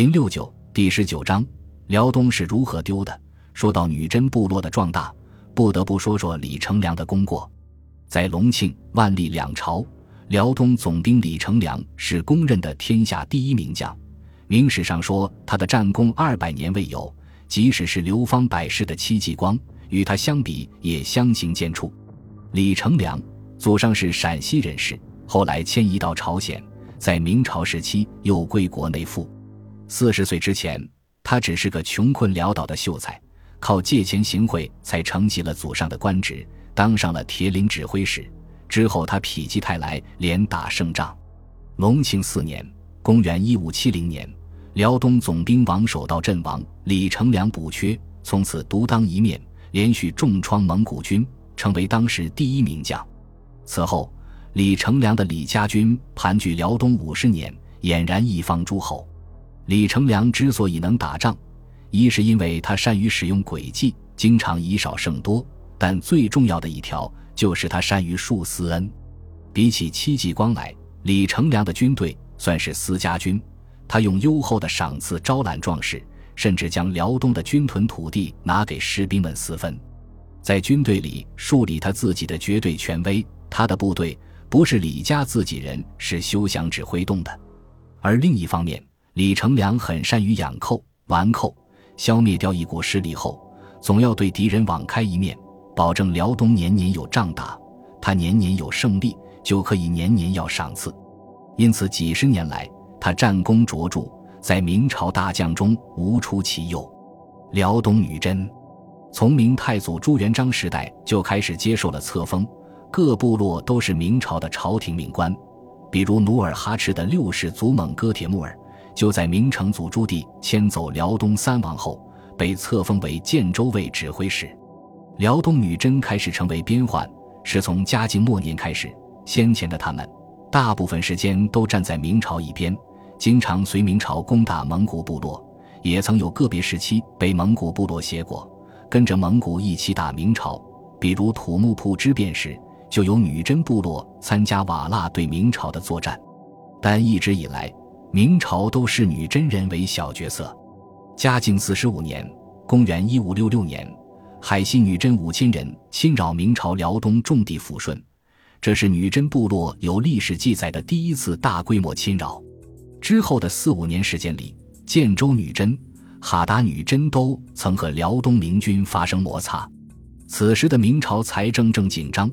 零六九第十九章，辽东是如何丢的？说到女真部落的壮大，不得不说说李成梁的功过。在隆庆、万历两朝，辽东总兵李成梁是公认的天下第一名将。明史上说他的战功二百年未有，即使是流芳百世的戚继光，与他相比也相形见绌。李成梁祖上是陕西人士，后来迁移到朝鲜，在明朝时期又归国内附。四十岁之前，他只是个穷困潦倒的秀才，靠借钱行贿才承袭了祖上的官职，当上了铁岭指挥使。之后，他否极泰来，连打胜仗。隆庆四年（公元一五七零年），辽东总兵王守道阵亡，李成梁补缺，从此独当一面，连续重创蒙古军，成为当时第一名将。此后，李成梁的李家军盘踞辽东五十年，俨然一方诸侯。李成梁之所以能打仗，一是因为他善于使用诡计，经常以少胜多；但最重要的一条就是他善于树私恩。比起戚继光来，李成梁的军队算是私家军。他用优厚的赏赐招揽壮士，甚至将辽东的军屯土地拿给士兵们私分，在军队里树立他自己的绝对权威。他的部队不是李家自己人，是休想指挥动的。而另一方面，李成梁很善于养寇、顽寇，消灭掉一股势力后，总要对敌人网开一面，保证辽东年年有仗打，他年年有胜利，就可以年年要赏赐。因此，几十年来，他战功卓著，在明朝大将中无出其右。辽东女真，从明太祖朱元璋时代就开始接受了册封，各部落都是明朝的朝廷命官，比如努尔哈赤的六世祖蒙哥铁木儿。就在明成祖朱棣迁走辽东三王后，被册封为建州卫指挥使。辽东女真开始成为边患，是从嘉靖末年开始。先前的他们，大部分时间都站在明朝一边，经常随明朝攻打蒙古部落，也曾有个别时期被蒙古部落挟过，跟着蒙古一起打明朝。比如土木堡之变时，就有女真部落参加瓦剌对明朝的作战。但一直以来，明朝都视女真人为小角色。嘉靖四十五年（公元一五六六年），海西女真五千人侵扰明朝辽东重地抚顺，这是女真部落有历史记载的第一次大规模侵扰。之后的四五年时间里，建州女真、哈达女真都曾和辽东明军发生摩擦。此时的明朝财政正紧张，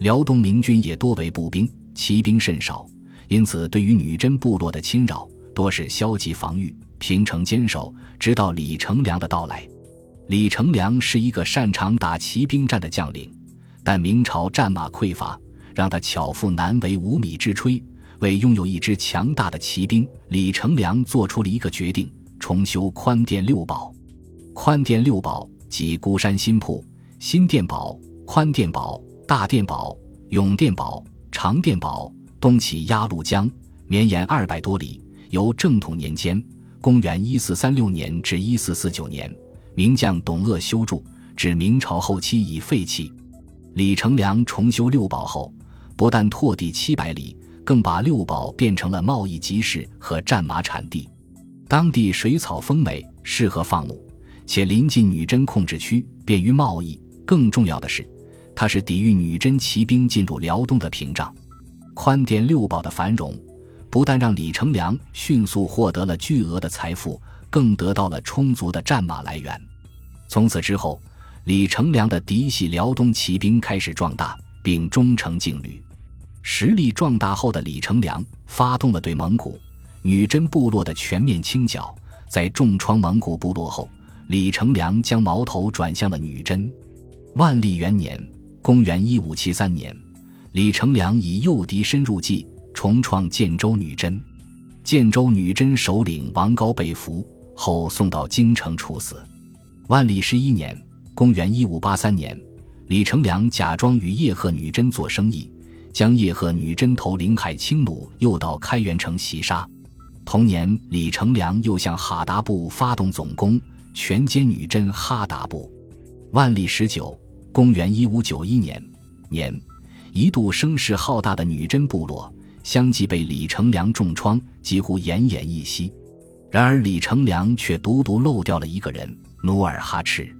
辽东明军也多为步兵，骑兵甚少。因此，对于女真部落的侵扰，多是消极防御、平城坚守，直到李成梁的到来。李成梁是一个擅长打骑兵战的将领，但明朝战马匮乏，让他巧妇难为无米之炊。为拥有一支强大的骑兵，李成梁做出了一个决定：重修宽甸六堡。宽甸六堡即孤山新铺、新店堡、宽殿堡、大殿堡、永殿堡、长店堡。东起鸭绿江，绵延二百多里。由正统年间（公元一四三六年至一四四九年），名将董鄂修筑，至明朝后期已废弃。李成梁重修六堡后，不但拓地七百里，更把六堡变成了贸易集市和战马产地。当地水草丰美，适合放牧，且临近女真控制区，便于贸易。更重要的是，它是抵御女真骑兵进入辽东的屏障。宽甸六堡的繁荣，不但让李成梁迅速获得了巨额的财富，更得到了充足的战马来源。从此之后，李成梁的嫡系辽东骑兵开始壮大，并终成劲旅。实力壮大后的李成梁发动了对蒙古、女真部落的全面清剿。在重创蒙古部落后，李成梁将矛头转向了女真。万历元年（公元1573年）。李成梁以诱敌深入计，重创建州女真。建州女真首领王高被俘后，送到京城处死。万历十一年（公元一五八三年），李成梁假装与叶赫女真做生意，将叶赫女真头领海青奴诱到开元城袭杀。同年，李成梁又向哈达部发动总攻，全歼女真哈达部。万历十九（公元一五九一年）年。一度声势浩大的女真部落，相继被李成梁重创，几乎奄奄一息。然而李成梁却独独漏掉了一个人——努尔哈赤。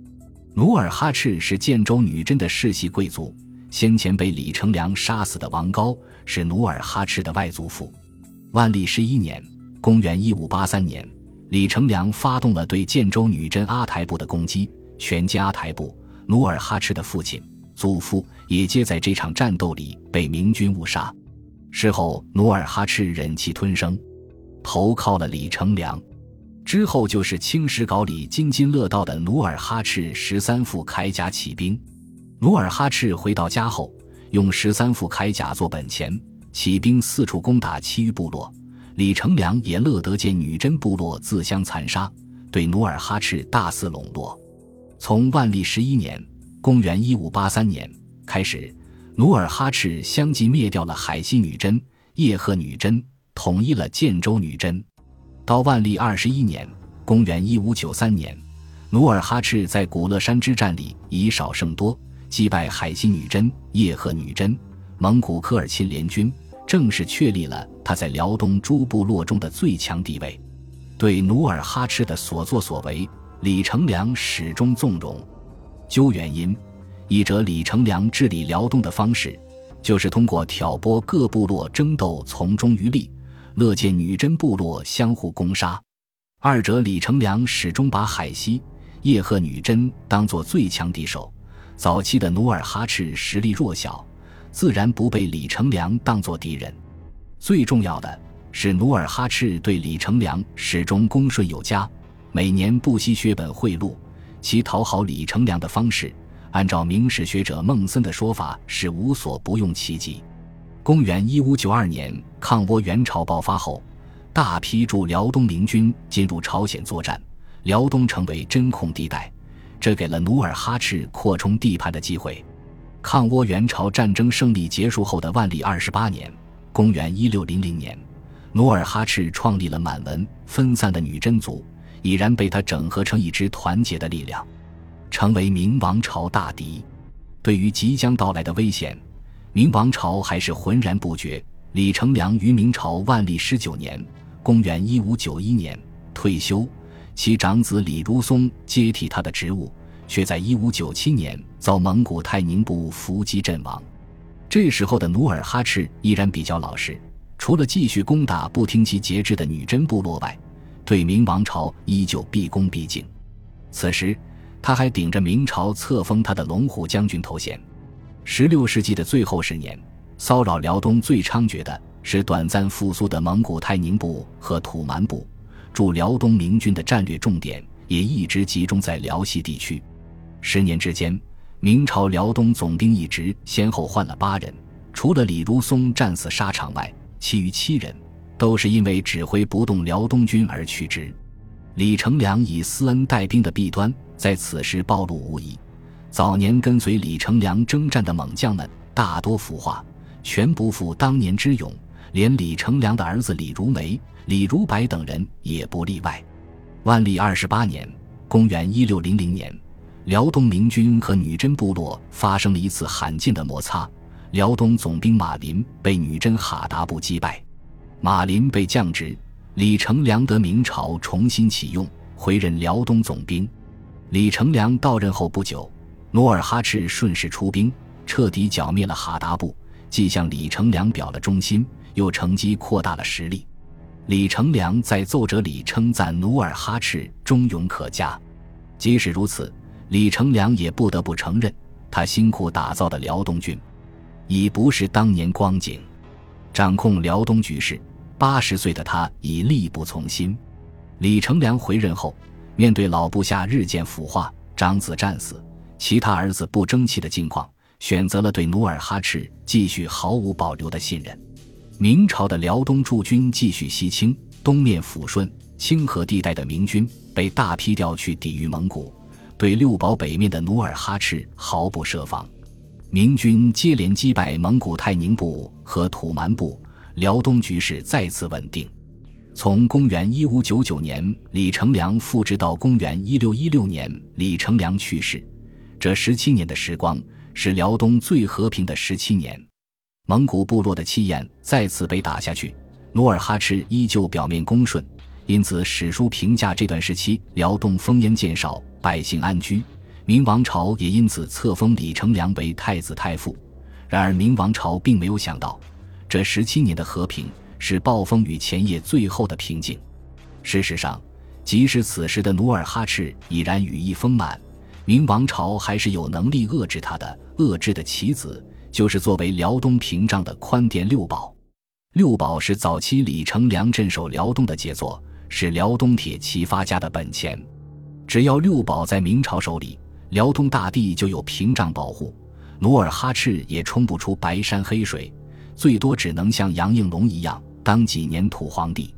努尔哈赤是建州女真的世袭贵族，先前被李成梁杀死的王高是努尔哈赤的外祖父。万历十一年（公元1583年），李成梁发动了对建州女真阿台部的攻击，全歼阿台部。努尔哈赤的父亲、祖父也皆在这场战斗里被明军误杀。事后，努尔哈赤忍气吞声，投靠了李成梁。之后就是《清史稿》里津津乐道的努尔哈赤十三副铠甲起兵。努尔哈赤回到家后，用十三副铠甲做本钱，起兵四处攻打其余部落。李成梁也乐得见女真部落自相残杀，对努尔哈赤大肆笼络。从万历十一年（公元一五八三年）开始，努尔哈赤相继灭掉了海西女真、叶赫女真，统一了建州女真。到万历二十一年（公元一五九三年），努尔哈赤在古勒山之战里以少胜多，击败海西女真、叶赫女真、蒙古科尔沁联军，正式确立了他在辽东诸部落中的最强地位。对努尔哈赤的所作所为，李成梁始终纵容。究原因，一者李成梁治理辽东的方式，就是通过挑拨各部落争斗，从中渔利。乐见女真部落相互攻杀，二者李成梁始终把海西、叶赫女真当作最强敌手。早期的努尔哈赤实力弱小，自然不被李成梁当作敌人。最重要的是，努尔哈赤对李成梁始终恭顺有加，每年不惜血本贿赂。其讨好李成梁的方式，按照明史学者孟森的说法，是无所不用其极。公元一五九二年，抗倭援朝爆发后，大批驻辽东明军进入朝鲜作战，辽东成为真空地带，这给了努尔哈赤扩充地盘的机会。抗倭援朝战争胜利结束后的万历二十八年（公元一六零零年），努尔哈赤创立了满文，分散的女真族已然被他整合成一支团结的力量，成为明王朝大敌。对于即将到来的危险。明王朝还是浑然不觉。李成梁于明朝万历十九年（公元一五九一年）退休，其长子李如松接替他的职务，却在一五九七年遭蒙古泰宁部伏击阵亡。这时候的努尔哈赤依然比较老实，除了继续攻打不听其节制的女真部落外，对明王朝依旧毕恭毕敬。此时，他还顶着明朝册封他的龙虎将军头衔。十六世纪的最后十年，骚扰辽东最猖獗的是短暂复苏的蒙古泰宁部和土蛮部。驻辽东明军的战略重点也一直集中在辽西地区。十年之间，明朝辽东总兵一职先后换了八人，除了李如松战死沙场外，其余七人都是因为指挥不动辽东军而去职。李成梁以私恩带兵的弊端在此时暴露无遗。早年跟随李成梁征战的猛将们大多腐化，全不复当年之勇，连李成梁的儿子李如梅、李如柏等人也不例外。万历二十八年（公元一六零零年），辽东明军和女真部落发生了一次罕见的摩擦，辽东总兵马林被女真哈达部击败，马林被降职，李成梁得明朝重新启用，回任辽东总兵。李成梁到任后不久。努尔哈赤顺势出兵，彻底剿灭了哈达部，既向李成梁表了忠心，又乘机扩大了实力。李成梁在奏折里称赞努尔哈赤忠勇可嘉。即使如此，李成梁也不得不承认，他辛苦打造的辽东军，已不是当年光景。掌控辽东局势，八十岁的他已力不从心。李成梁回任后，面对老部下日渐腐化，长子战死。其他儿子不争气的境况，选择了对努尔哈赤继续毫无保留的信任。明朝的辽东驻军继续西清，东面抚顺、清河地带的明军被大批调去抵御蒙古，对六堡北面的努尔哈赤毫不设防。明军接连击败蒙古泰宁部和土蛮部，辽东局势再次稳定。从公元一五九九年李成梁复职到公元一六一六年李成梁去世。这十七年的时光是辽东最和平的十七年，蒙古部落的气焰再次被打下去。努尔哈赤依旧表面恭顺，因此史书评价这段时期辽东烽烟渐少，百姓安居。明王朝也因此册封李成梁为太子太傅。然而明王朝并没有想到，这十七年的和平是暴风雨前夜最后的平静。事实上，即使此时的努尔哈赤已然羽翼丰满，明王朝还是有能力遏制他的。遏制的棋子就是作为辽东屏障的宽甸六堡。六堡是早期李成梁镇守辽东的杰作，是辽东铁骑发家的本钱。只要六堡在明朝手里，辽东大地就有屏障保护，努尔哈赤也冲不出白山黑水，最多只能像杨应龙一样当几年土皇帝。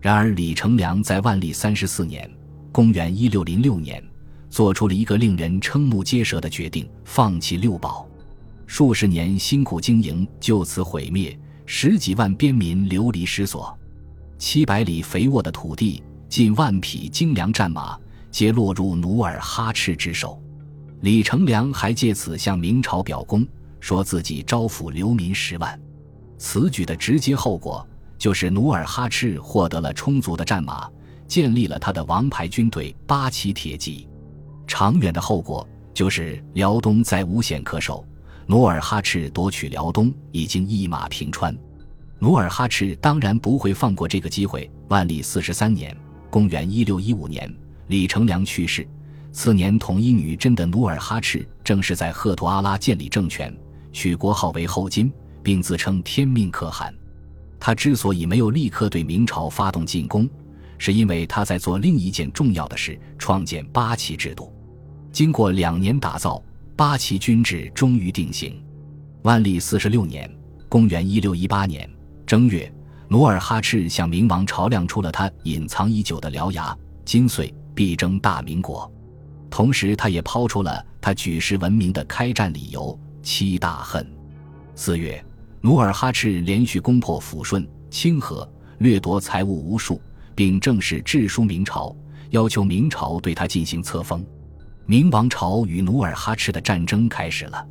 然而，李成梁在万历三十四年（公元一六零六年）做出了一个令人瞠目结舌的决定：放弃六堡。数十年辛苦经营就此毁灭，十几万边民流离失所，七百里肥沃的土地、近万匹精良战马，皆落入努尔哈赤之手。李成梁还借此向明朝表功，说自己招抚流民十万。此举的直接后果。就是努尔哈赤获得了充足的战马，建立了他的王牌军队八旗铁骑。长远的后果就是辽东再无险可守。努尔哈赤夺取辽东已经一马平川，努尔哈赤当然不会放过这个机会。万历四十三年（公元一六一五年），李成梁去世。次年，统一女真的努尔哈赤正式在赫图阿拉建立政权，取国号为后金，并自称天命可汗。他之所以没有立刻对明朝发动进攻，是因为他在做另一件重要的事——创建八旗制度。经过两年打造，八旗军制终于定型。万历四十六年（公元一六一八年）正月，努尔哈赤向明王朝亮出了他隐藏已久的獠牙：金岁必争大明国。同时，他也抛出了他举世闻名的开战理由——七大恨。四月。努尔哈赤连续攻破抚顺、清河，掠夺财物无数，并正式致书明朝，要求明朝对他进行册封。明王朝与努尔哈赤的战争开始了。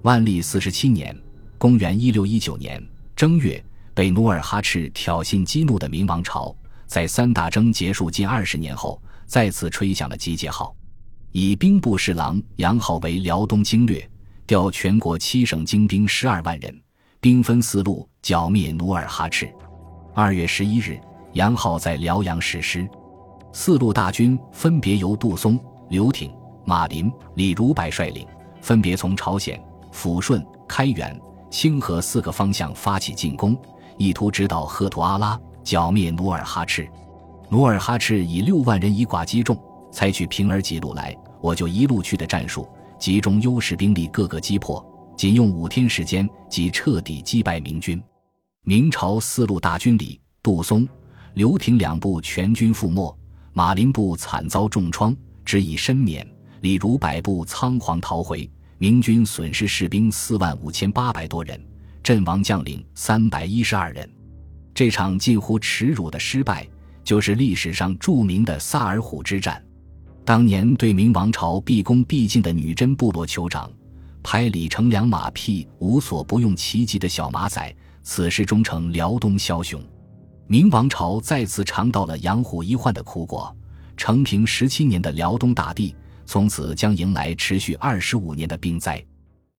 万历四十七年（公元一六一九年）正月，被努尔哈赤挑衅激怒的明王朝，在三大征结束近二十年后，再次吹响了集结号，以兵部侍郎杨浩为辽东经略，调全国七省精兵十二万人。兵分四路剿灭努尔哈赤。二月十一日，杨浩在辽阳实施。四路大军分别由杜松、刘挺、马林、李如柏率领，分别从朝鲜、抚顺、开原、清河四个方向发起进攻，意图直捣赫图阿拉，剿灭努尔哈赤。努尔哈赤以六万人以寡击众，采取平而几路来，我就一路去的战术，集中优势兵力，各个击破。仅用五天时间，即彻底击败明军。明朝四路大军里，杜松、刘廷两部全军覆没，马林部惨遭重创，只以身免；李如百部仓皇逃回。明军损失士兵四万五千八百多人，阵亡将领三百一十二人。这场近乎耻辱的失败，就是历史上著名的萨尔浒之战。当年对明王朝毕恭毕敬的女真部落酋长。拍李成梁马屁，无所不用其极的小马仔，此时终成辽东枭雄。明王朝再次尝到了养虎遗患的苦果，承平十七年的辽东大地，从此将迎来持续二十五年的兵灾。